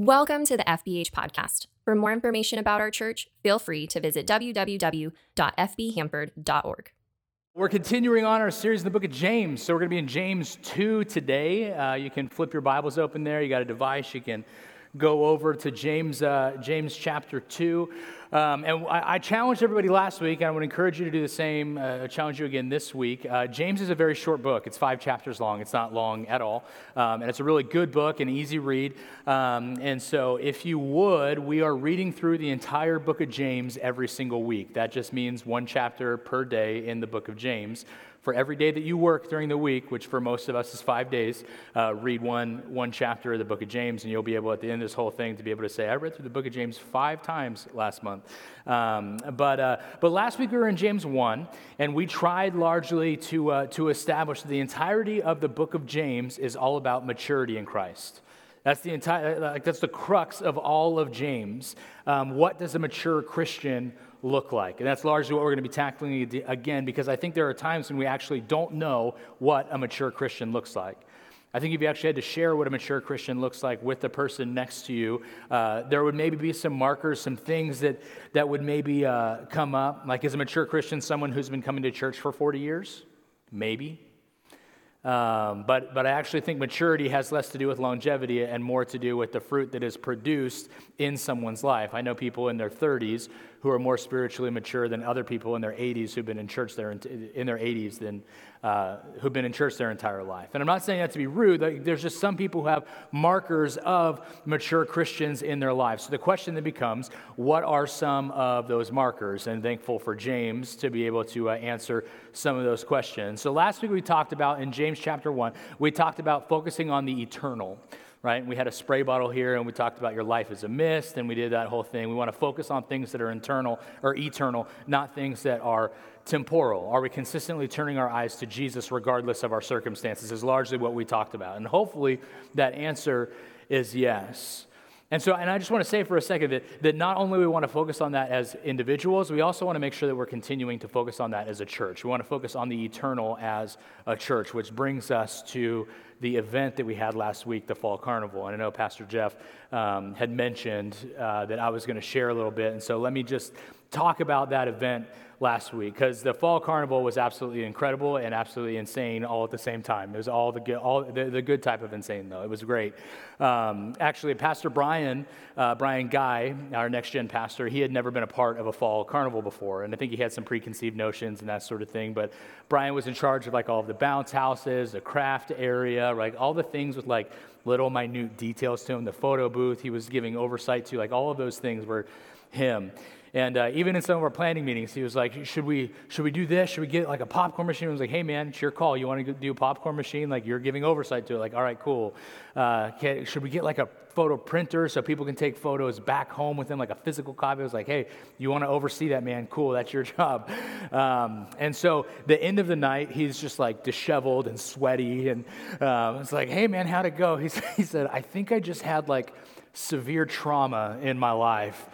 Welcome to the FBH podcast. For more information about our church, feel free to visit www.fbhampered.org. We're continuing on our series in the book of James. So we're going to be in James 2 today. Uh, you can flip your Bibles open there. You got a device, you can go over to James, uh, James chapter 2. Um, and I, I, challenged everybody last week, and I would encourage you to do the same. Uh, challenge you again this week. Uh, James is a very short book. It's five chapters long. It's not long at all. Um, and it's a really good book, an easy read. Um, and so, if you would, we are reading through the entire book of James every single week. That just means one chapter per day in the book of James for every day that you work during the week, which for most of us is five days, uh, read one, one chapter of the book of James, and you'll be able at the end of this whole thing to be able to say, I read through the book of James five times last month. Um, but, uh, but last week we were in James 1, and we tried largely to, uh, to establish that the entirety of the book of James is all about maturity in Christ. That's the entire, like, that's the crux of all of James. Um, what does a mature Christian look like? And that's largely what we're going to be tackling again, because I think there are times when we actually don't know what a mature Christian looks like. I think if you actually had to share what a mature Christian looks like with the person next to you, uh, there would maybe be some markers, some things that, that would maybe uh, come up. Like, is a mature Christian someone who's been coming to church for 40 years? Maybe. Um, but, but I actually think maturity has less to do with longevity and more to do with the fruit that is produced in someone's life. I know people in their 30s who are more spiritually mature than other people in their 80s who've been in church their, in their 80s than uh, who've been in church their entire life. And I'm not saying that to be rude. There's just some people who have markers of mature Christians in their lives. So the question then becomes, what are some of those markers? And thankful for James to be able to uh, answer some of those questions. So last week we talked about in James chapter 1, we talked about focusing on the eternal right? we had a spray bottle here and we talked about your life as a mist and we did that whole thing. We want to focus on things that are internal or eternal, not things that are temporal. Are we consistently turning our eyes to Jesus regardless of our circumstances? Is largely what we talked about. And hopefully that answer is yes. And so, and I just want to say for a second that, that not only we want to focus on that as individuals, we also want to make sure that we're continuing to focus on that as a church. We want to focus on the eternal as a church, which brings us to the event that we had last week, the Fall Carnival. And I know Pastor Jeff um, had mentioned uh, that I was going to share a little bit. And so let me just talk about that event last week because the fall carnival was absolutely incredible and absolutely insane all at the same time. It was all the good, all the, the good type of insane though. It was great. Um, actually, Pastor Brian, uh, Brian Guy, our next gen pastor, he had never been a part of a fall carnival before, and I think he had some preconceived notions and that sort of thing. But Brian was in charge of like all of the bounce houses, the craft area, like all the things with like little minute details to him. The photo booth, he was giving oversight to, like all of those things were him. And uh, even in some of our planning meetings, he was like, should we, should we do this? Should we get like a popcorn machine? I was like, hey, man, it's your call. You want to do a popcorn machine? Like, you're giving oversight to it. Like, all right, cool. Uh, can, should we get like a photo printer so people can take photos back home with them, like a physical copy? I was like, hey, you want to oversee that, man? Cool, that's your job. Um, and so the end of the night, he's just like disheveled and sweaty. And uh, it's like, hey, man, how'd it go? He said, I think I just had like severe trauma in my life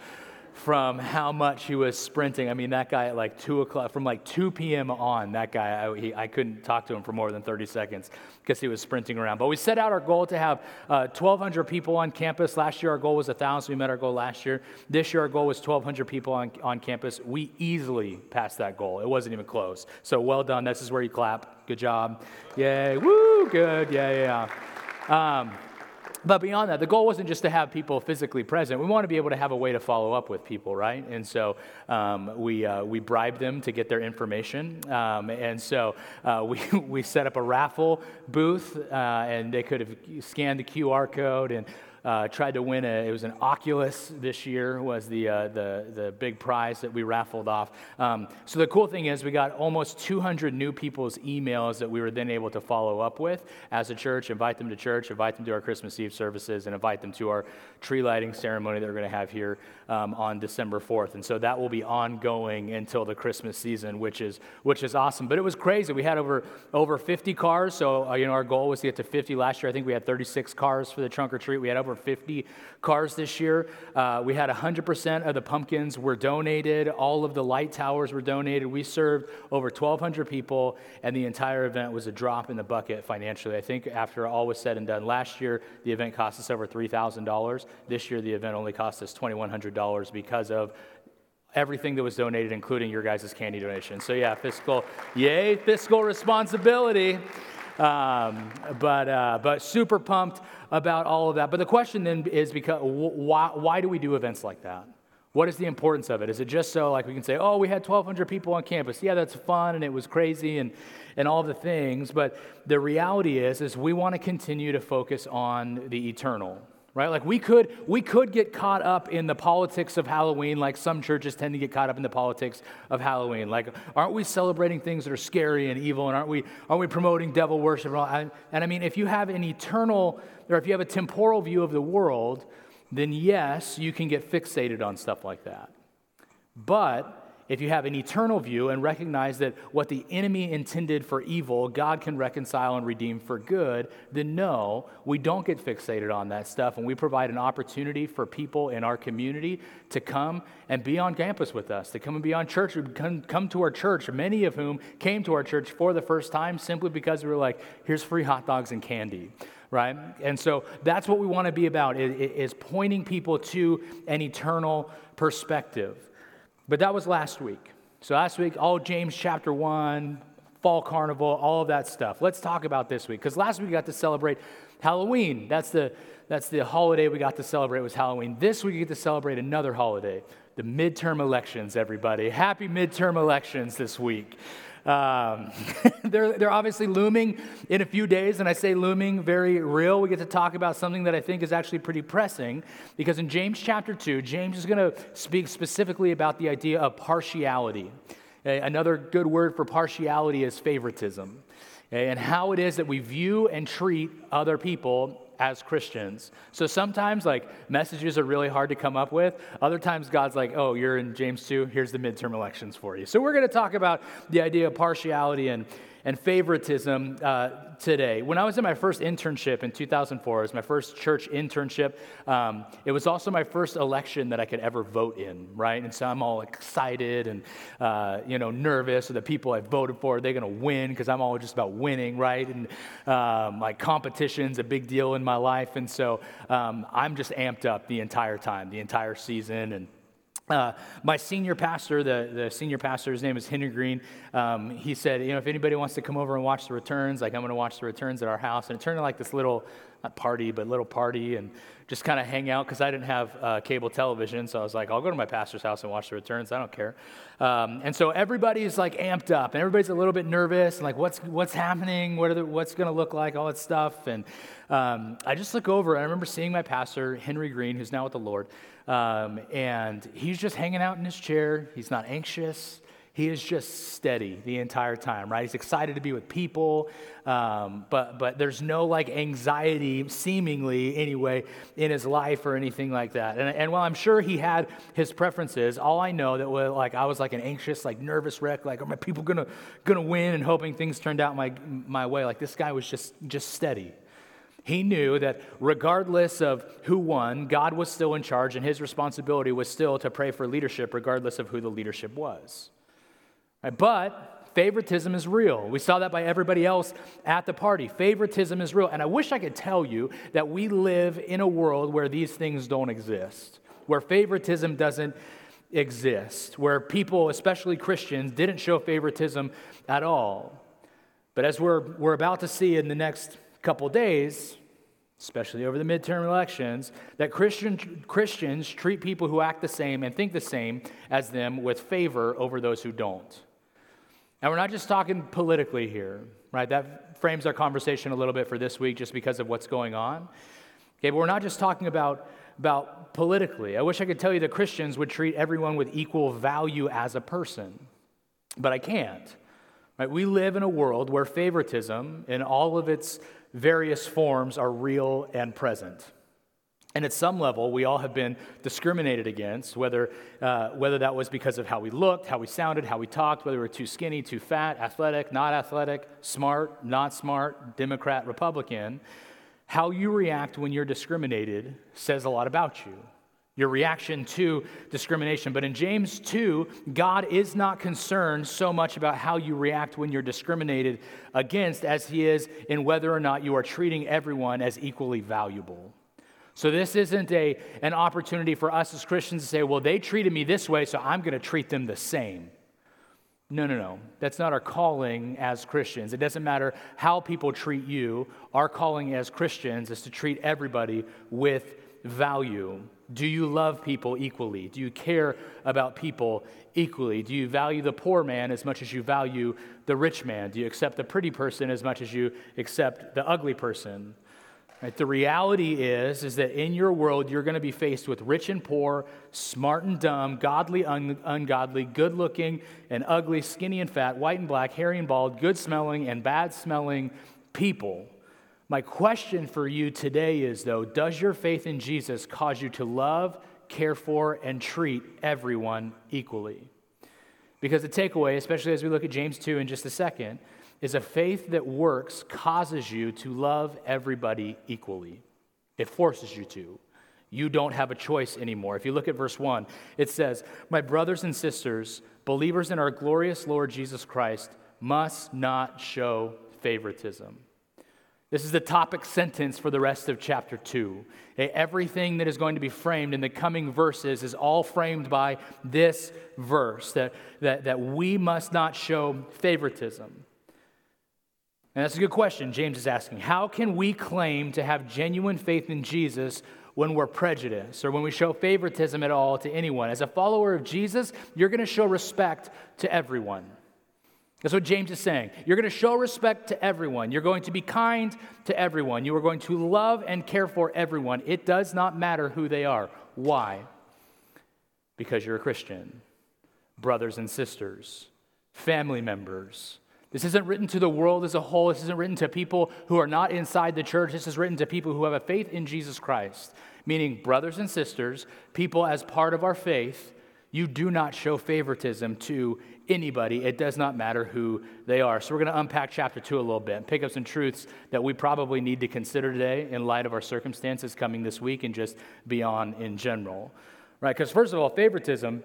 from how much he was sprinting. I mean, that guy at like 2 o'clock, from like 2 p.m. on, that guy, I, he, I couldn't talk to him for more than 30 seconds because he was sprinting around. But we set out our goal to have uh, 1,200 people on campus. Last year, our goal was 1,000. We met our goal last year. This year, our goal was 1,200 people on, on campus. We easily passed that goal. It wasn't even close. So well done. This is where you clap. Good job. Yay. Woo. Good. Yeah, yeah, yeah. Um, but beyond that, the goal wasn't just to have people physically present. We want to be able to have a way to follow up with people, right? And so um, we, uh, we bribed them to get their information. Um, and so uh, we, we set up a raffle booth, uh, and they could have scanned the QR code and uh, tried to win a, it was an Oculus this year was the, uh, the, the big prize that we raffled off. Um, so the cool thing is we got almost 200 new people's emails that we were then able to follow up with as a church, invite them to church, invite them to our Christmas Eve services, and invite them to our tree lighting ceremony that we're going to have here um, on December 4th. And so that will be ongoing until the Christmas season, which is, which is awesome. But it was crazy. We had over, over 50 cars. So, uh, you know, our goal was to get to 50 last year. I think we had 36 cars for the trunk or treat. We had over 50 cars this year. Uh, we had 100% of the pumpkins were donated. All of the light towers were donated. We served over 1,200 people, and the entire event was a drop in the bucket financially. I think after all was said and done, last year the event cost us over $3,000. This year the event only cost us $2,100 because of everything that was donated, including your guys' candy donation. So, yeah, fiscal, yay, fiscal responsibility. Um, but, uh, but super pumped about all of that. But the question then is because why, why do we do events like that? What is the importance of it? Is it just so like we can say, oh, we had 1,200 people on campus? Yeah, that's fun and it was crazy and, and all the things. But the reality is, is we want to continue to focus on the eternal right? Like we could we could get caught up in the politics of halloween like some churches tend to get caught up in the politics of halloween. Like aren't we celebrating things that are scary and evil and aren't we aren't we promoting devil worship and, all? and, and i mean if you have an eternal or if you have a temporal view of the world then yes you can get fixated on stuff like that. But if you have an eternal view and recognize that what the enemy intended for evil, God can reconcile and redeem for good, then no, we don't get fixated on that stuff. And we provide an opportunity for people in our community to come and be on campus with us, to come and be on church, come, come to our church, many of whom came to our church for the first time simply because we were like, here's free hot dogs and candy right? And so that's what we want to be about is pointing people to an eternal perspective. But that was last week. So last week, all James chapter 1, fall carnival, all of that stuff. Let's talk about this week because last week we got to celebrate Halloween. That's the that's the holiday we got to celebrate was Halloween. This week we get to celebrate another holiday, the midterm elections, everybody. Happy midterm elections this week. Um, they're, they're obviously looming in a few days, and I say looming very real. We get to talk about something that I think is actually pretty pressing because in James chapter 2, James is going to speak specifically about the idea of partiality. Another good word for partiality is favoritism, and how it is that we view and treat other people as Christians. So sometimes, like, messages are really hard to come up with. Other times, God's like, oh, you're in James 2, here's the midterm elections for you. So we're going to talk about the idea of partiality and and favoritism uh, today. When I was in my first internship in 2004, it was my first church internship. Um, it was also my first election that I could ever vote in, right? And so I'm all excited and, uh, you know, nervous. So the people I voted for, they're going to win because I'm all just about winning, right? And um, like competition's a big deal in my life. And so um, I'm just amped up the entire time, the entire season. And uh, my senior pastor, the, the senior pastor, his name is Henry Green, um, he said, you know, if anybody wants to come over and watch the returns, like I'm going to watch the returns at our house. And it turned into like this little, not party, but little party and just kind of hang out because I didn't have uh, cable television. So I was like, I'll go to my pastor's house and watch the returns. I don't care. Um, and so everybody's like amped up and everybody's a little bit nervous and like, what's, what's happening? What the, what's going to look like? All that stuff. And um, I just look over and I remember seeing my pastor, Henry Green, who's now with the Lord. Um, and he's just hanging out in his chair. He's not anxious. He is just steady the entire time, right? He's excited to be with people, um, but, but there's no like anxiety, seemingly anyway, in his life or anything like that. And, and while I'm sure he had his preferences, all I know that was like I was like an anxious, like nervous wreck, like are my people gonna gonna win, and hoping things turned out my my way. Like this guy was just just steady. He knew that regardless of who won, God was still in charge, and his responsibility was still to pray for leadership, regardless of who the leadership was. But favoritism is real. We saw that by everybody else at the party. Favoritism is real. And I wish I could tell you that we live in a world where these things don't exist, where favoritism doesn't exist, where people, especially Christians, didn't show favoritism at all. But as we're, we're about to see in the next couple days, especially over the midterm elections, that Christian, Christians treat people who act the same and think the same as them with favor over those who don't. And we're not just talking politically here, right? That frames our conversation a little bit for this week just because of what's going on. Okay, but we're not just talking about, about politically. I wish I could tell you that Christians would treat everyone with equal value as a person, but I can't. Right? We live in a world where favoritism in all of its various forms are real and present. And at some level, we all have been discriminated against, whether, uh, whether that was because of how we looked, how we sounded, how we talked, whether we were too skinny, too fat, athletic, not athletic, smart, not smart, Democrat, Republican. How you react when you're discriminated says a lot about you your reaction to discrimination. But in James 2, God is not concerned so much about how you react when you're discriminated against as he is in whether or not you are treating everyone as equally valuable. So this isn't a, an opportunity for us as Christians to say, well, they treated me this way, so I'm going to treat them the same. No, no, no. That's not our calling as Christians. It doesn't matter how people treat you. Our calling as Christians is to treat everybody with value. Do you love people equally? Do you care about people equally? Do you value the poor man as much as you value the rich man? Do you accept the pretty person as much as you accept the ugly person? Right? The reality is, is that in your world, you're going to be faced with rich and poor, smart and dumb, godly, un- ungodly, good looking and ugly, skinny and fat, white and black, hairy and bald, good smelling and bad smelling people. My question for you today is, though, does your faith in Jesus cause you to love, care for, and treat everyone equally? Because the takeaway, especially as we look at James 2 in just a second, is a faith that works causes you to love everybody equally. It forces you to. You don't have a choice anymore. If you look at verse 1, it says, My brothers and sisters, believers in our glorious Lord Jesus Christ, must not show favoritism. This is the topic sentence for the rest of chapter 2. Everything that is going to be framed in the coming verses is all framed by this verse that, that, that we must not show favoritism. And that's a good question James is asking. How can we claim to have genuine faith in Jesus when we're prejudiced or when we show favoritism at all to anyone? As a follower of Jesus, you're going to show respect to everyone. That's what James is saying. You're going to show respect to everyone. You're going to be kind to everyone. You are going to love and care for everyone. It does not matter who they are. Why? Because you're a Christian. Brothers and sisters, family members. This isn't written to the world as a whole. This isn't written to people who are not inside the church. This is written to people who have a faith in Jesus Christ, meaning brothers and sisters, people as part of our faith. You do not show favoritism to anybody. It does not matter who they are. So, we're going to unpack chapter two a little bit and pick up some truths that we probably need to consider today in light of our circumstances coming this week and just beyond in general. Right? Because, first of all, favoritism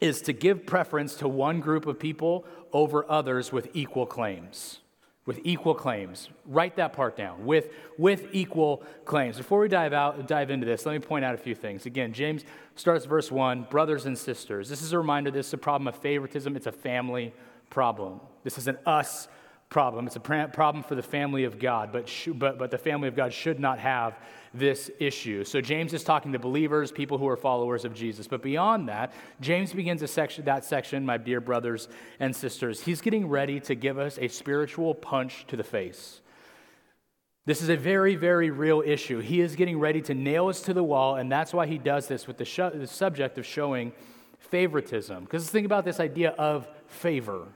is to give preference to one group of people over others with equal claims with equal claims. Write that part down. With, with equal claims. Before we dive out, dive into this, let me point out a few things. Again, James starts verse one, brothers and sisters. This is a reminder. This is a problem of favoritism. It's a family problem. This is an us problem. It's a problem for the family of God, but, sh- but, but the family of God should not have this issue. So James is talking to believers, people who are followers of Jesus. But beyond that, James begins a section, that section, my dear brothers and sisters. He's getting ready to give us a spiritual punch to the face. This is a very, very real issue. He is getting ready to nail us to the wall, and that's why he does this with the, sh- the subject of showing favoritism. Because think about this idea of favor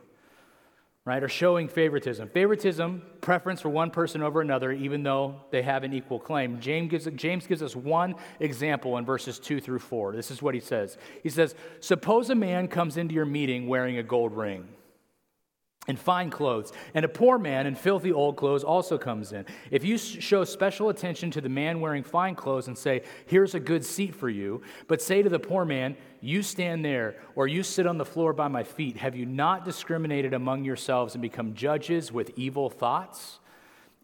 right, or showing favoritism. Favoritism, preference for one person over another, even though they have an equal claim. James gives, James gives us one example in verses 2 through 4. This is what he says. He says, Suppose a man comes into your meeting wearing a gold ring and fine clothes. And a poor man in filthy old clothes also comes in. If you show special attention to the man wearing fine clothes and say, Here's a good seat for you, but say to the poor man, You stand there, or you sit on the floor by my feet, have you not discriminated among yourselves and become judges with evil thoughts?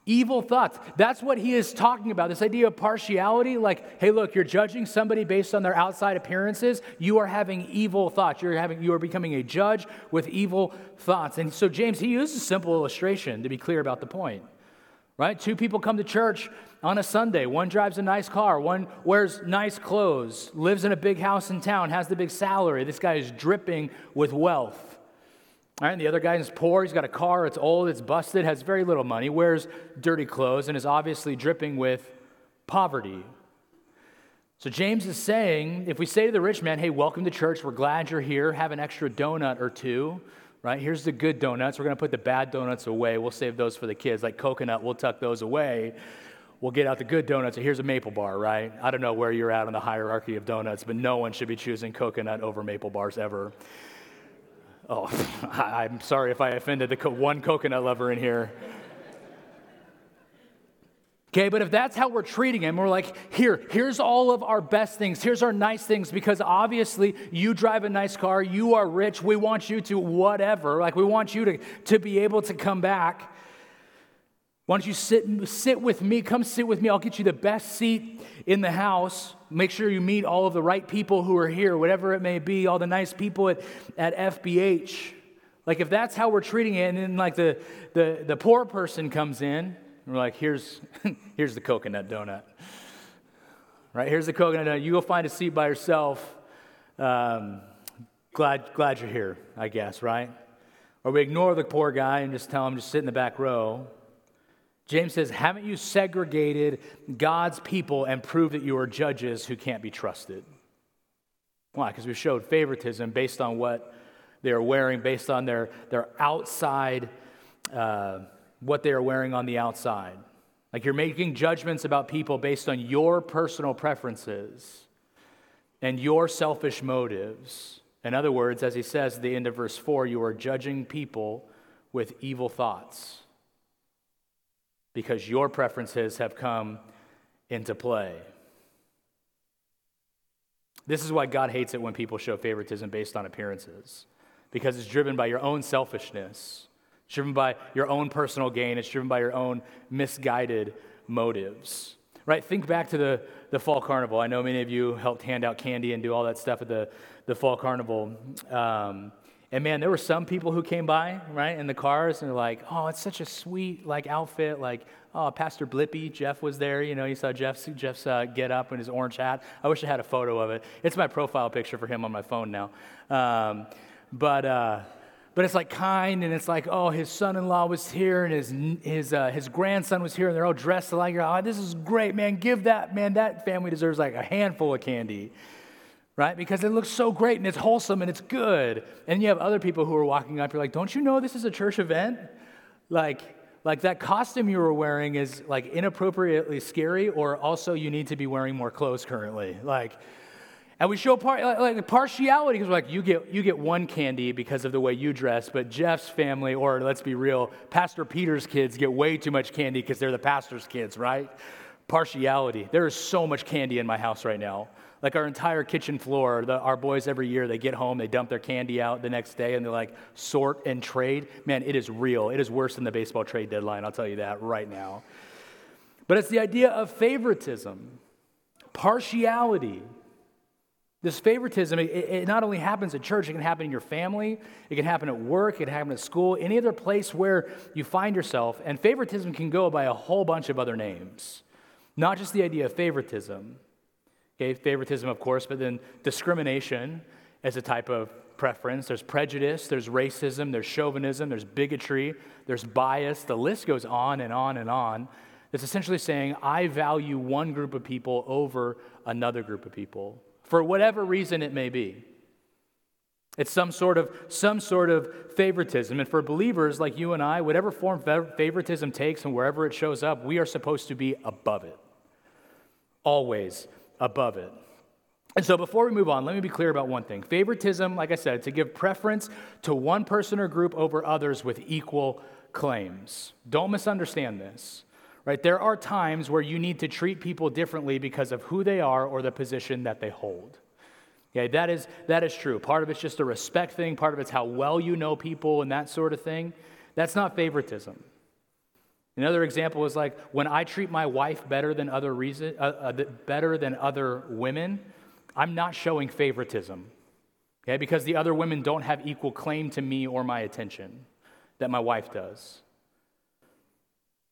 Evil thoughts. That's what he is talking about. This idea of partiality, like, hey, look, you're judging somebody based on their outside appearances. You are having evil thoughts. You're having you are becoming a judge with evil thoughts. And so James, he uses a simple illustration to be clear about the point. Right? Two people come to church on a Sunday. One drives a nice car, one wears nice clothes, lives in a big house in town, has the big salary. This guy is dripping with wealth. All right, and the other guy is poor. He's got a car. It's old. It's busted. Has very little money. Wears dirty clothes and is obviously dripping with poverty. So James is saying, if we say to the rich man, "Hey, welcome to church. We're glad you're here. Have an extra donut or two." Right? Here's the good donuts. We're to put the bad donuts away. We'll save those for the kids. Like coconut, we'll tuck those away. We'll get out the good donuts. Here's a maple bar, right? I don't know where you're at on the hierarchy of donuts, but no one should be choosing coconut over maple bars ever. Oh, I'm sorry if I offended the co- one coconut lover in here. Okay, but if that's how we're treating him, we're like, here, here's all of our best things. Here's our nice things because obviously you drive a nice car, you are rich, we want you to whatever. Like, we want you to, to be able to come back. Why don't you sit, sit with me? Come sit with me. I'll get you the best seat in the house. Make sure you meet all of the right people who are here, whatever it may be, all the nice people at, at FBH. Like, if that's how we're treating it, and then like the, the, the poor person comes in, we're like, here's, here's the coconut donut. Right? Here's the coconut donut. You go find a seat by yourself. Um, glad, glad you're here, I guess, right? Or we ignore the poor guy and just tell him, just sit in the back row. James says, Haven't you segregated God's people and proved that you are judges who can't be trusted? Why? Because we showed favoritism based on what they are wearing, based on their, their outside uh, what they are wearing on the outside. Like you're making judgments about people based on your personal preferences and your selfish motives. In other words, as he says at the end of verse 4, you are judging people with evil thoughts because your preferences have come into play. This is why God hates it when people show favoritism based on appearances, because it's driven by your own selfishness it's driven by your own personal gain. It's driven by your own misguided motives. Right? Think back to the, the fall carnival. I know many of you helped hand out candy and do all that stuff at the, the fall carnival. Um, and man, there were some people who came by, right, in the cars and they're like, oh, it's such a sweet like outfit. Like, oh, Pastor Blippi, Jeff was there. You know, you saw Jeff's, Jeff's uh, get up in his orange hat. I wish I had a photo of it. It's my profile picture for him on my phone now. Um, but, uh, but it's like kind and it's like oh his son-in-law was here and his his uh, his grandson was here and they're all dressed alike oh this is great man give that man that family deserves like a handful of candy right because it looks so great and it's wholesome and it's good and you have other people who are walking up you're like don't you know this is a church event like like that costume you were wearing is like inappropriately scary or also you need to be wearing more clothes currently like and we show par- like partiality because we're like, you get, you get one candy because of the way you dress, but Jeff's family, or let's be real, Pastor Peter's kids get way too much candy because they're the pastor's kids, right? Partiality. There is so much candy in my house right now. Like our entire kitchen floor, the, our boys every year, they get home, they dump their candy out the next day, and they're like, sort and trade. Man, it is real. It is worse than the baseball trade deadline, I'll tell you that right now. But it's the idea of favoritism, partiality. This favoritism, it, it, not only happens at church, it can happen in your family, it can happen at work, it can happen at school, any other place where you find yourself. And favoritism can go by a whole bunch of other names, not just the idea of favoritism. Okay, favoritism, of course, but then discrimination as a type of preference. There's prejudice, there's racism, there's chauvinism, there's bigotry, there's bias. The list goes on and on and on. It's essentially saying, I value one group of people over another group of people for whatever reason it may be. It's some sort of some sort of favoritism. And for believers like you and I, whatever form favoritism takes and wherever it shows up, we are supposed to be above it. Always above it. And so before we move on, let me be clear about one thing. Favoritism, like I said, to give preference to one person or group over others with equal claims. Don't misunderstand this right? There are times where you need to treat people differently because of who they are or the position that they hold. Okay, that is, that is true. Part of it's just a respect thing, part of it's how well you know people and that sort of thing. That's not favoritism. Another example is like when I treat my wife better than other reason, uh, uh, better than other women, I'm not showing favoritism. Okay, because the other women don't have equal claim to me or my attention that my wife does.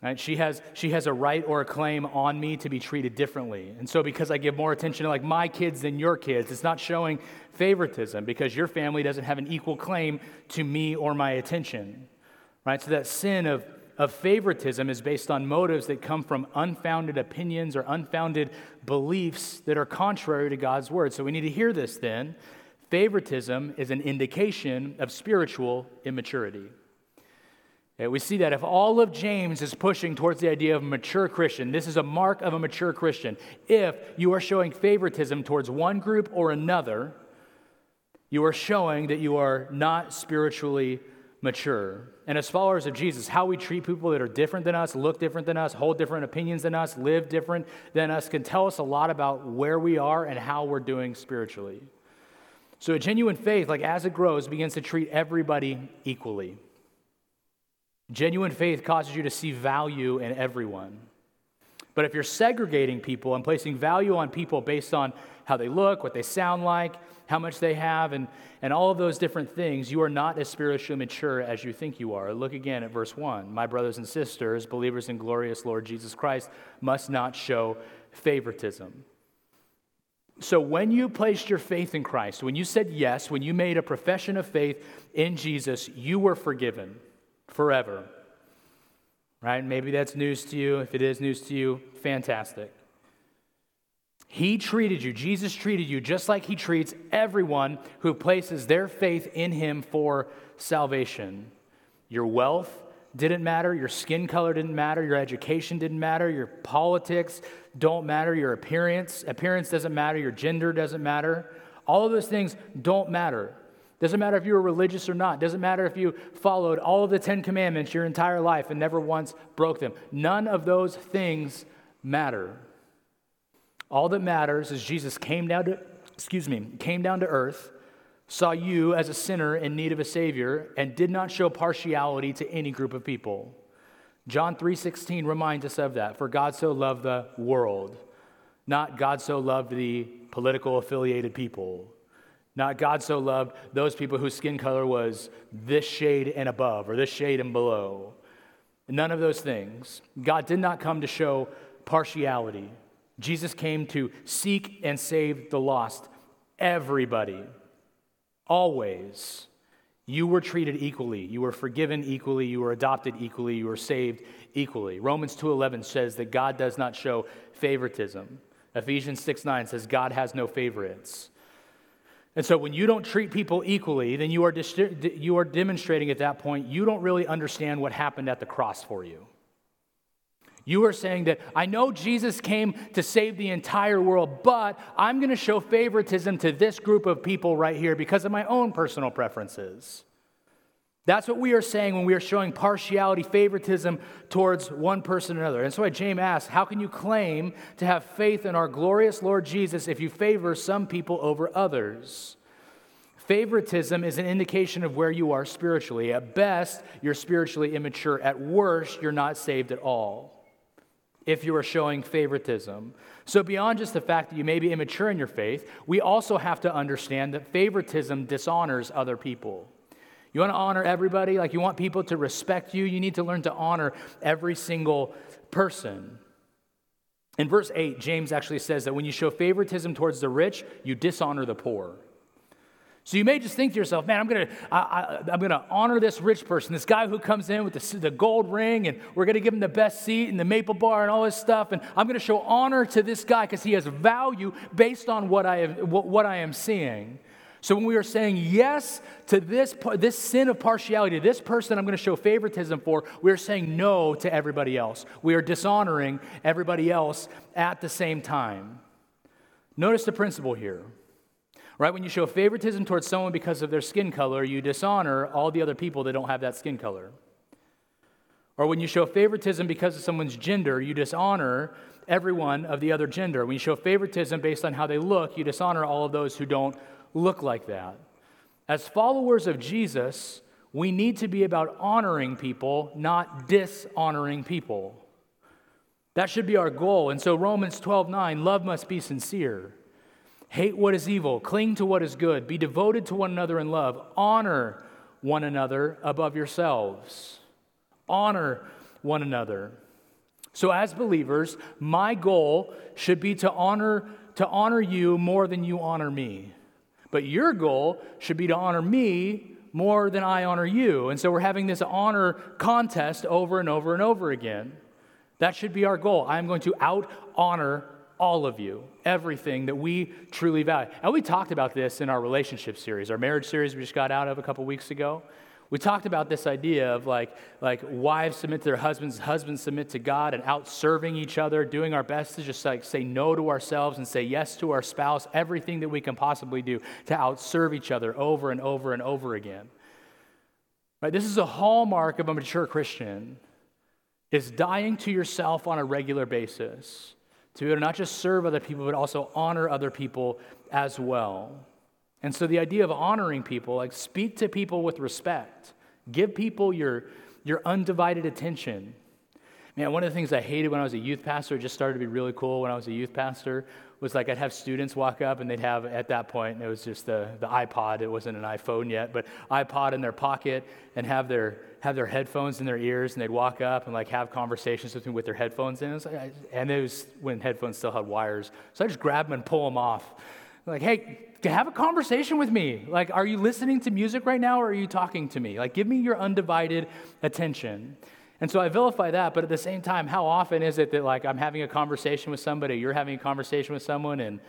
Right? She, has, she has a right or a claim on me to be treated differently. And so, because I give more attention to like my kids than your kids, it's not showing favoritism because your family doesn't have an equal claim to me or my attention. Right? So, that sin of, of favoritism is based on motives that come from unfounded opinions or unfounded beliefs that are contrary to God's word. So, we need to hear this then. Favoritism is an indication of spiritual immaturity. We see that if all of James is pushing towards the idea of a mature Christian, this is a mark of a mature Christian. If you are showing favoritism towards one group or another, you are showing that you are not spiritually mature. And as followers of Jesus, how we treat people that are different than us, look different than us, hold different opinions than us, live different than us can tell us a lot about where we are and how we're doing spiritually. So a genuine faith, like as it grows, begins to treat everybody equally. Genuine faith causes you to see value in everyone. But if you're segregating people and placing value on people based on how they look, what they sound like, how much they have, and, and all of those different things, you are not as spiritually mature as you think you are. Look again at verse 1. My brothers and sisters, believers in glorious Lord Jesus Christ, must not show favoritism. So, when you placed your faith in Christ, when you said yes, when you made a profession of faith in Jesus, you were forgiven forever. Right? Maybe that's news to you. If it is news to you, fantastic. He treated you, Jesus treated you just like he treats everyone who places their faith in him for salvation. Your wealth didn't matter, your skin color didn't matter, your education didn't matter, your politics don't matter, your appearance, appearance doesn't matter, your gender doesn't matter. All of those things don't matter. Doesn't matter if you were religious or not. Doesn't matter if you followed all of the 10 commandments your entire life and never once broke them. None of those things matter. All that matters is Jesus came down to, excuse me, came down to earth, saw you as a sinner in need of a savior, and did not show partiality to any group of people. John 3:16 reminds us of that. For God so loved the world, not God so loved the political affiliated people. Not God so loved those people whose skin color was this shade and above or this shade and below. None of those things. God did not come to show partiality. Jesus came to seek and save the lost. Everybody, always. You were treated equally. You were forgiven equally. You were adopted equally. You were saved equally. Romans 2:11 says that God does not show favoritism. Ephesians 6:9 says God has no favorites. And so when you don't treat people equally, then you are, you are demonstrating at that point you don't really understand what happened at the cross for you. You are saying that I know Jesus came to save the entire world, but I'm going to show favoritism to this group of people right here because of my own personal preferences. That's what we are saying when we are showing partiality, favoritism towards one person or another. And so why James asks, How can you claim to have faith in our glorious Lord Jesus if you favor some people over others? Favoritism is an indication of where you are spiritually. At best, you're spiritually immature. At worst, you're not saved at all if you are showing favoritism. So, beyond just the fact that you may be immature in your faith, we also have to understand that favoritism dishonors other people. You want to honor everybody, like you want people to respect you, you need to learn to honor every single person. In verse 8, James actually says that when you show favoritism towards the rich, you dishonor the poor. So you may just think to yourself, man, I'm going to I, am going to honor this rich person, this guy who comes in with the, the gold ring, and we're going to give him the best seat and the maple bar and all this stuff, and I'm going to show honor to this guy because he has value based on what I, have, what, what I am seeing. So when we are saying yes to this, this sin of partiality, this person I'm going to show favoritism for, we are saying no to everybody else. We are dishonoring everybody else at the same time. Notice the principle here. Right? When you show favoritism towards someone because of their skin color, you dishonor all the other people that don't have that skin color. Or when you show favoritism because of someone's gender, you dishonor everyone of the other gender. When you show favoritism based on how they look, you dishonor all of those who don't look like that. As followers of Jesus, we need to be about honoring people, not dishonoring people. That should be our goal. And so Romans 12:9, love must be sincere. Hate what is evil, cling to what is good, be devoted to one another in love, honor one another above yourselves. Honor one another. So as believers, my goal should be to honor to honor you more than you honor me. But your goal should be to honor me more than I honor you. And so we're having this honor contest over and over and over again. That should be our goal. I'm going to out honor all of you, everything that we truly value. And we talked about this in our relationship series, our marriage series we just got out of a couple weeks ago. We talked about this idea of like, like wives submit to their husbands, husbands submit to God, and out serving each other, doing our best to just like say no to ourselves and say yes to our spouse, everything that we can possibly do to outserve each other over and over and over again. Right? This is a hallmark of a mature Christian is dying to yourself on a regular basis to be able to not just serve other people but also honor other people as well. And so the idea of honoring people, like speak to people with respect, give people your, your undivided attention. Man, one of the things I hated when I was a youth pastor, it just started to be really cool when I was a youth pastor, was like I'd have students walk up and they'd have, at that point, it was just the, the iPod. It wasn't an iPhone yet, but iPod in their pocket and have their, have their headphones in their ears and they'd walk up and like have conversations with me with their headphones in. and it was when headphones still had wires. So I just grab them and pull them off. Like, hey, to have a conversation with me. Like, are you listening to music right now or are you talking to me? Like, give me your undivided attention. And so I vilify that, but at the same time, how often is it that like I'm having a conversation with somebody, you're having a conversation with someone, and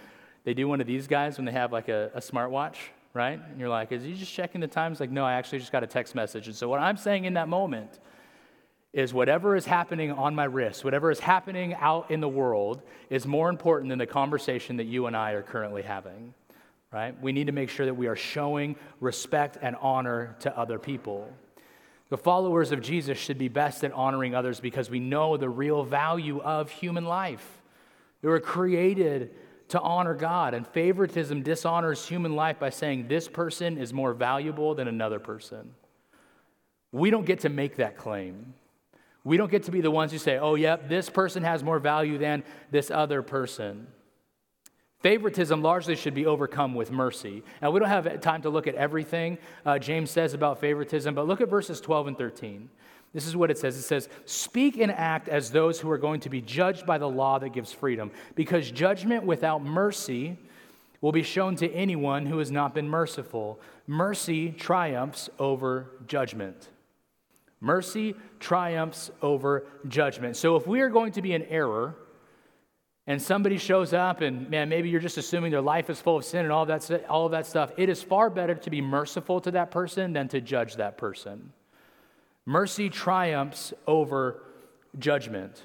they do one of these guys when they have like a, a smartwatch, right? And you're like, is he just checking the times? Like, no, I actually just got a text message. And so what I'm saying in that moment is whatever is happening on my wrist, whatever is happening out in the world, is more important than the conversation that you and I are currently having. Right? We need to make sure that we are showing respect and honor to other people. The followers of Jesus should be best at honoring others because we know the real value of human life. We were created to honor God, and favoritism dishonors human life by saying this person is more valuable than another person. We don't get to make that claim. We don't get to be the ones who say, oh, yep, this person has more value than this other person. Favoritism largely should be overcome with mercy. Now, we don't have time to look at everything uh, James says about favoritism, but look at verses 12 and 13. This is what it says it says, Speak and act as those who are going to be judged by the law that gives freedom, because judgment without mercy will be shown to anyone who has not been merciful. Mercy triumphs over judgment. Mercy triumphs over judgment. So, if we are going to be in error, and somebody shows up and man maybe you're just assuming their life is full of sin and all that, all of that stuff it is far better to be merciful to that person than to judge that person mercy triumphs over judgment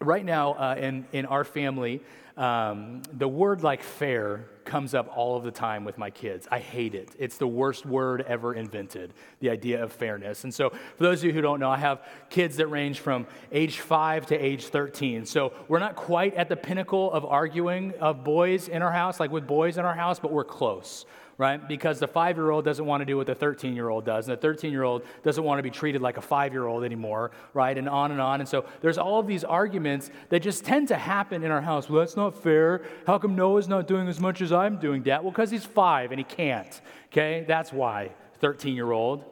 right now uh, in, in our family um, the word like fair comes up all of the time with my kids. I hate it. It's the worst word ever invented, the idea of fairness. And so, for those of you who don't know, I have kids that range from age five to age 13. So, we're not quite at the pinnacle of arguing of boys in our house, like with boys in our house, but we're close right? Because the five year old doesn't want to do what the 13 year old does, and the 13 year old doesn't want to be treated like a five year old anymore, right? And on and on. And so there's all of these arguments that just tend to happen in our house. Well, that's not fair. How come Noah's not doing as much as I'm doing, Dad? Well, because he's five and he can't, okay? That's why, 13 year old.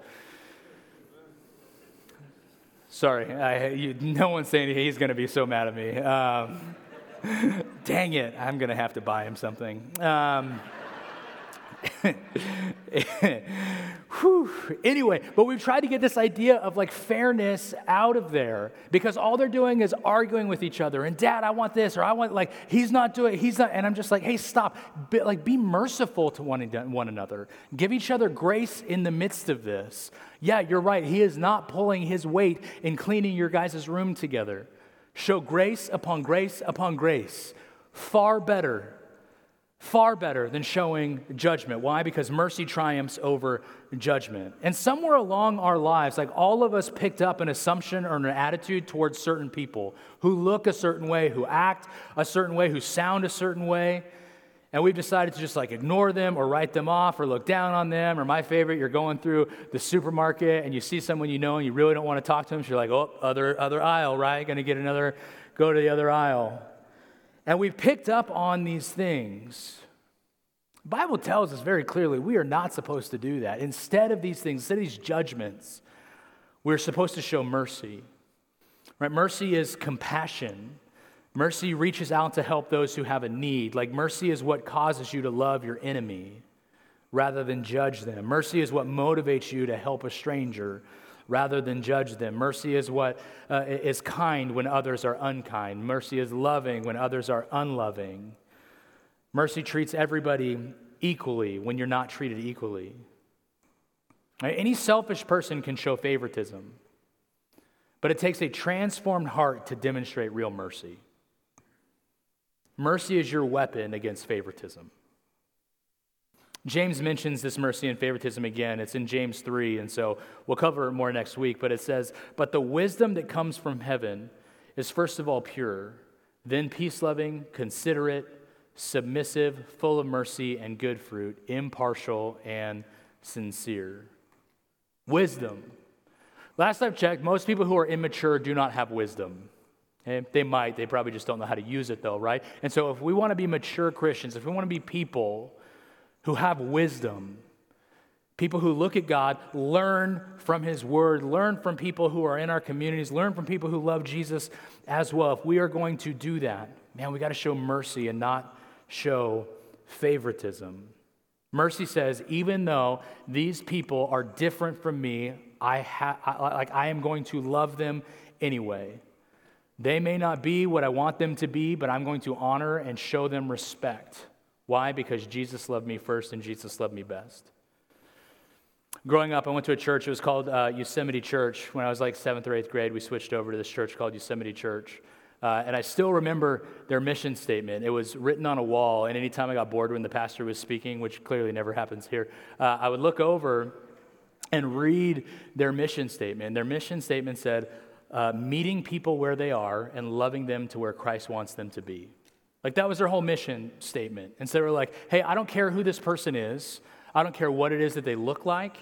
Sorry, I, you, no one's saying he's going to be so mad at me. Um, dang it, I'm going to have to buy him something. Um, anyway, but we've tried to get this idea of like fairness out of there because all they're doing is arguing with each other. And dad, I want this, or I want like he's not doing, he's not, and I'm just like, hey, stop. Be, like, be merciful to one, one another. Give each other grace in the midst of this. Yeah, you're right. He is not pulling his weight in cleaning your guys' room together. Show grace upon grace upon grace. Far better Far better than showing judgment. Why? Because mercy triumphs over judgment. And somewhere along our lives, like all of us picked up an assumption or an attitude towards certain people who look a certain way, who act a certain way, who sound a certain way. And we've decided to just like ignore them or write them off or look down on them. Or my favorite, you're going through the supermarket and you see someone you know and you really don't want to talk to them. So you're like, oh, other, other aisle, right? Gonna get another, go to the other aisle. And we've picked up on these things. The Bible tells us very clearly we are not supposed to do that. Instead of these things, instead of these judgments, we're supposed to show mercy. Right? Mercy is compassion. Mercy reaches out to help those who have a need. Like mercy is what causes you to love your enemy rather than judge them. Mercy is what motivates you to help a stranger rather than judge them. Mercy is what uh, is kind when others are unkind. Mercy is loving when others are unloving. Mercy treats everybody equally when you're not treated equally. Any selfish person can show favoritism, but it takes a transformed heart to demonstrate real mercy. Mercy is your weapon against favoritism. James mentions this mercy and favoritism again. It's in James 3, and so we'll cover it more next week. But it says, But the wisdom that comes from heaven is first of all pure, then peace loving, considerate, submissive, full of mercy and good fruit, impartial and sincere. Wisdom. Last I've checked, most people who are immature do not have wisdom. Okay? They might, they probably just don't know how to use it though, right? And so if we want to be mature Christians, if we want to be people who have wisdom, people who look at God, learn from His Word, learn from people who are in our communities, learn from people who love Jesus as well. If we are going to do that, man, we got to show mercy and not show favoritism. Mercy says, even though these people are different from me, I, ha- I, like, I am going to love them anyway. They may not be what I want them to be, but I'm going to honor and show them respect. Why? Because Jesus loved me first and Jesus loved me best. Growing up, I went to a church. It was called uh, Yosemite Church. When I was like seventh or eighth grade, we switched over to this church called Yosemite Church. Uh, and I still remember their mission statement. It was written on a wall, and anytime I got bored when the pastor was speaking, which clearly never happens here, uh, I would look over and read their mission statement. Their mission statement said, uh, meeting people where they are and loving them to where Christ wants them to be. Like that was their whole mission statement. And so they were like, hey, I don't care who this person is. I don't care what it is that they look like.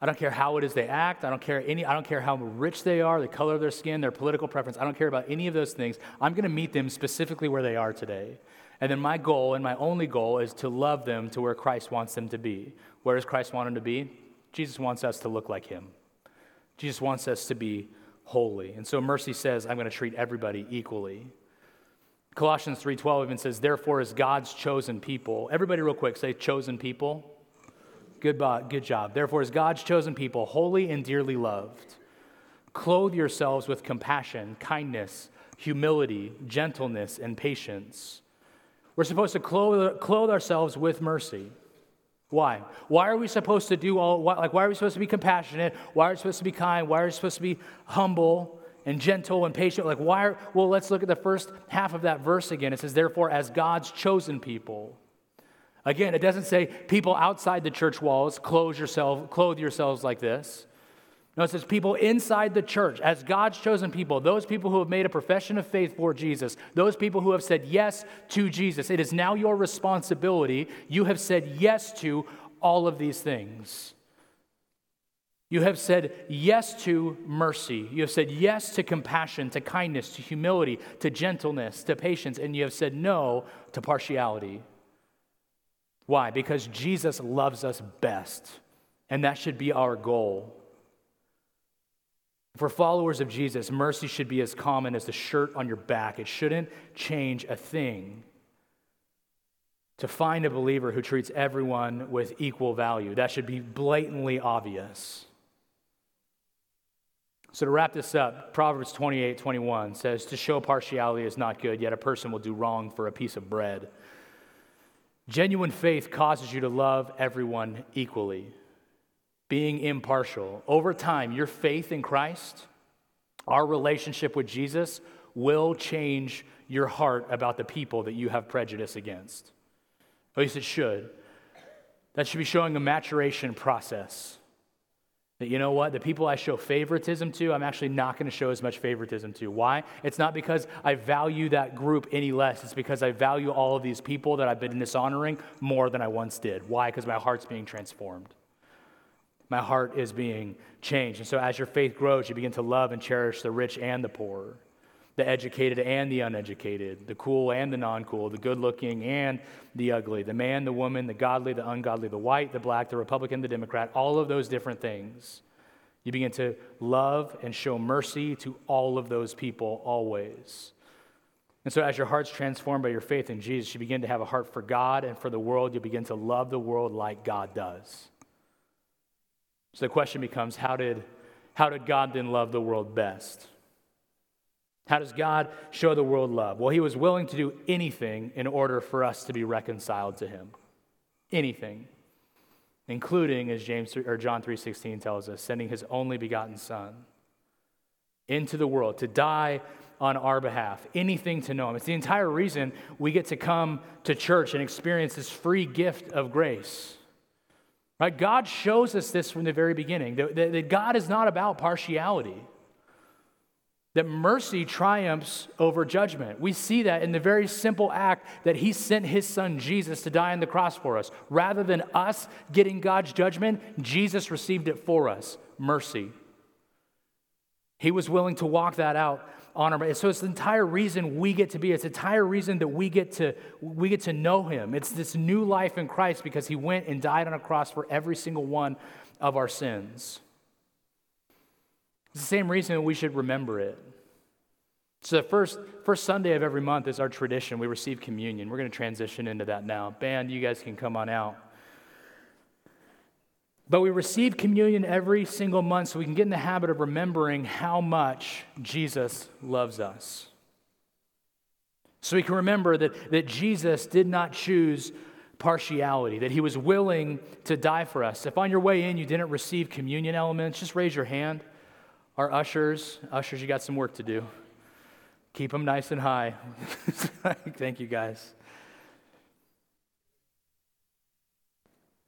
I don't care how it is they act. I don't care any I don't care how rich they are, the color of their skin, their political preference. I don't care about any of those things. I'm going to meet them specifically where they are today. And then my goal and my only goal is to love them to where Christ wants them to be. Where does Christ want them to be? Jesus wants us to look like him. Jesus wants us to be holy. And so mercy says, I'm going to treat everybody equally. Colossians 3:12 even says, "Therefore as God's chosen people." Everybody real quick say chosen people. Good, good job. Therefore as God's chosen people, holy and dearly loved, clothe yourselves with compassion, kindness, humility, gentleness, and patience. We're supposed to clothe, clothe ourselves with mercy. Why? Why are we supposed to do all, why, like, why are we supposed to be compassionate? Why are we supposed to be kind? Why are we supposed to be humble? And gentle and patient. Like, why? Are, well, let's look at the first half of that verse again. It says, therefore, as God's chosen people. Again, it doesn't say people outside the church walls, clothe, yourself, clothe yourselves like this. No, it says people inside the church, as God's chosen people, those people who have made a profession of faith for Jesus, those people who have said yes to Jesus. It is now your responsibility. You have said yes to all of these things. You have said yes to mercy. You have said yes to compassion, to kindness, to humility, to gentleness, to patience, and you have said no to partiality. Why? Because Jesus loves us best, and that should be our goal. For followers of Jesus, mercy should be as common as the shirt on your back. It shouldn't change a thing. To find a believer who treats everyone with equal value, that should be blatantly obvious. So, to wrap this up, Proverbs 28 21 says, To show partiality is not good, yet a person will do wrong for a piece of bread. Genuine faith causes you to love everyone equally, being impartial. Over time, your faith in Christ, our relationship with Jesus, will change your heart about the people that you have prejudice against. At least it should. That should be showing a maturation process. That you know what? The people I show favoritism to, I'm actually not going to show as much favoritism to. Why? It's not because I value that group any less. It's because I value all of these people that I've been dishonoring more than I once did. Why? Because my heart's being transformed. My heart is being changed. And so as your faith grows, you begin to love and cherish the rich and the poor the educated and the uneducated, the cool and the non cool, the good looking and the ugly, the man, the woman, the godly, the ungodly, the white, the black, the Republican, the Democrat, all of those different things. You begin to love and show mercy to all of those people always. And so, as your heart's transformed by your faith in Jesus, you begin to have a heart for God and for the world. You begin to love the world like God does. So the question becomes how did, how did God then love the world best? How does God show the world love? Well, he was willing to do anything in order for us to be reconciled to him. Anything. Including as James or John 3:16 tells us, sending his only begotten son into the world to die on our behalf. Anything to know him. It's the entire reason we get to come to church and experience this free gift of grace. Right? God shows us this from the very beginning that, that, that God is not about partiality, that mercy triumphs over judgment. We see that in the very simple act that He sent His Son Jesus to die on the cross for us. Rather than us getting God's judgment, Jesus received it for us mercy. He was willing to walk that out on our so it's the entire reason we get to be it's the entire reason that we get to we get to know him it's this new life in christ because he went and died on a cross for every single one of our sins it's the same reason we should remember it so the first first sunday of every month is our tradition we receive communion we're going to transition into that now band you guys can come on out but we receive communion every single month so we can get in the habit of remembering how much Jesus loves us. So we can remember that, that Jesus did not choose partiality, that he was willing to die for us. If on your way in you didn't receive communion elements, just raise your hand. Our ushers, ushers, you got some work to do. Keep them nice and high. Thank you, guys.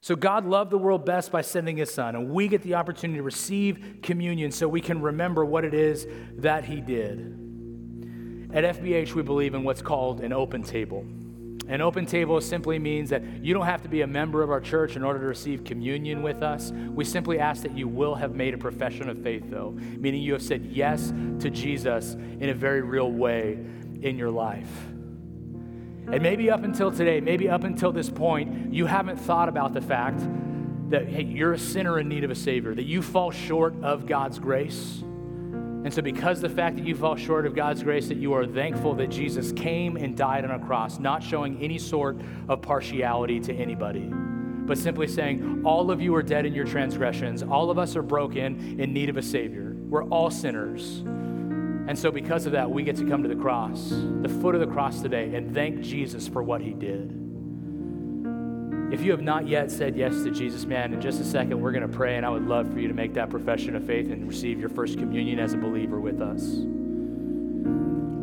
So, God loved the world best by sending his son, and we get the opportunity to receive communion so we can remember what it is that he did. At FBH, we believe in what's called an open table. An open table simply means that you don't have to be a member of our church in order to receive communion with us. We simply ask that you will have made a profession of faith, though, meaning you have said yes to Jesus in a very real way in your life. And maybe up until today, maybe up until this point, you haven't thought about the fact that, hey, you're a sinner in need of a Savior, that you fall short of God's grace. And so, because the fact that you fall short of God's grace, that you are thankful that Jesus came and died on a cross, not showing any sort of partiality to anybody, but simply saying, All of you are dead in your transgressions. All of us are broken in need of a Savior. We're all sinners. And so, because of that, we get to come to the cross, the foot of the cross today, and thank Jesus for what he did. If you have not yet said yes to Jesus, man, in just a second, we're going to pray, and I would love for you to make that profession of faith and receive your first communion as a believer with us.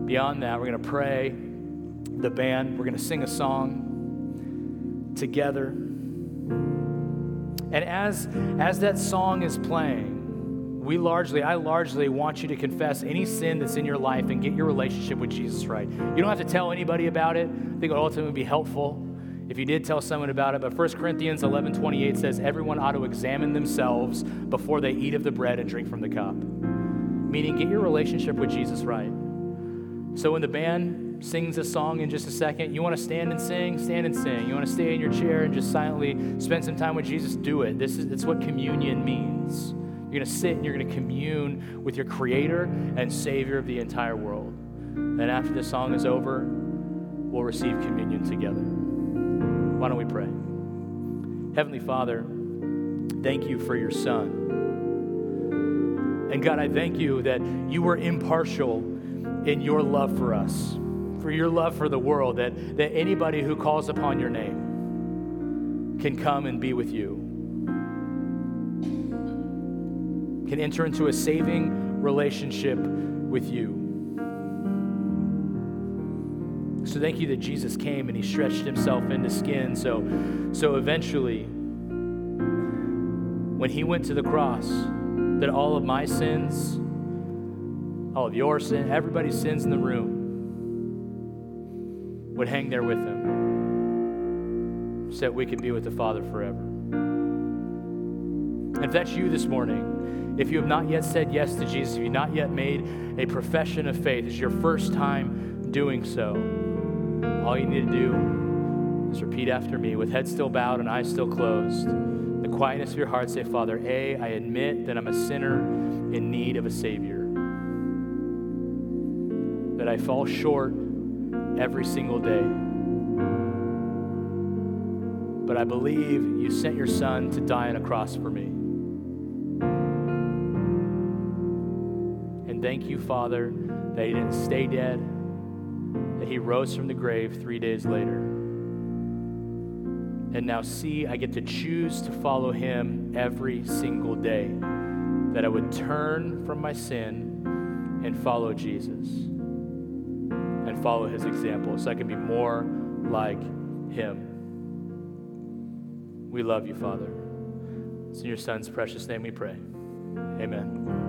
Beyond that, we're going to pray, the band, we're going to sing a song together. And as, as that song is playing, we largely, I largely want you to confess any sin that's in your life and get your relationship with Jesus right. You don't have to tell anybody about it. I think it would ultimately be helpful if you did tell someone about it. But 1 Corinthians 11 28 says, Everyone ought to examine themselves before they eat of the bread and drink from the cup. Meaning, get your relationship with Jesus right. So when the band sings a song in just a second, you want to stand and sing, stand and sing. You want to stay in your chair and just silently spend some time with Jesus, do it. This is it's what communion means. You're going to sit and you're going to commune with your Creator and Savior of the entire world. Then, after the song is over, we'll receive communion together. Why don't we pray? Heavenly Father, thank you for your Son. And God, I thank you that you were impartial in your love for us, for your love for the world, that, that anybody who calls upon your name can come and be with you. can enter into a saving relationship with you. So thank you that Jesus came and he stretched himself into skin. So, so eventually, when he went to the cross, that all of my sins, all of your sin, everybody's sins in the room would hang there with him so that we could be with the Father forever. And if that's you this morning, if you have not yet said yes to Jesus, if you've not yet made a profession of faith, it's your first time doing so, all you need to do is repeat after me with head still bowed and eyes still closed. The quietness of your heart, say, Father, A, I admit that I'm a sinner in need of a Savior, that I fall short every single day. But I believe you sent your Son to die on a cross for me. And thank you, Father, that he didn't stay dead, that he rose from the grave three days later. And now, see, I get to choose to follow him every single day, that I would turn from my sin and follow Jesus and follow his example so I can be more like him. We love you, Father. It's in your Son's precious name we pray. Amen.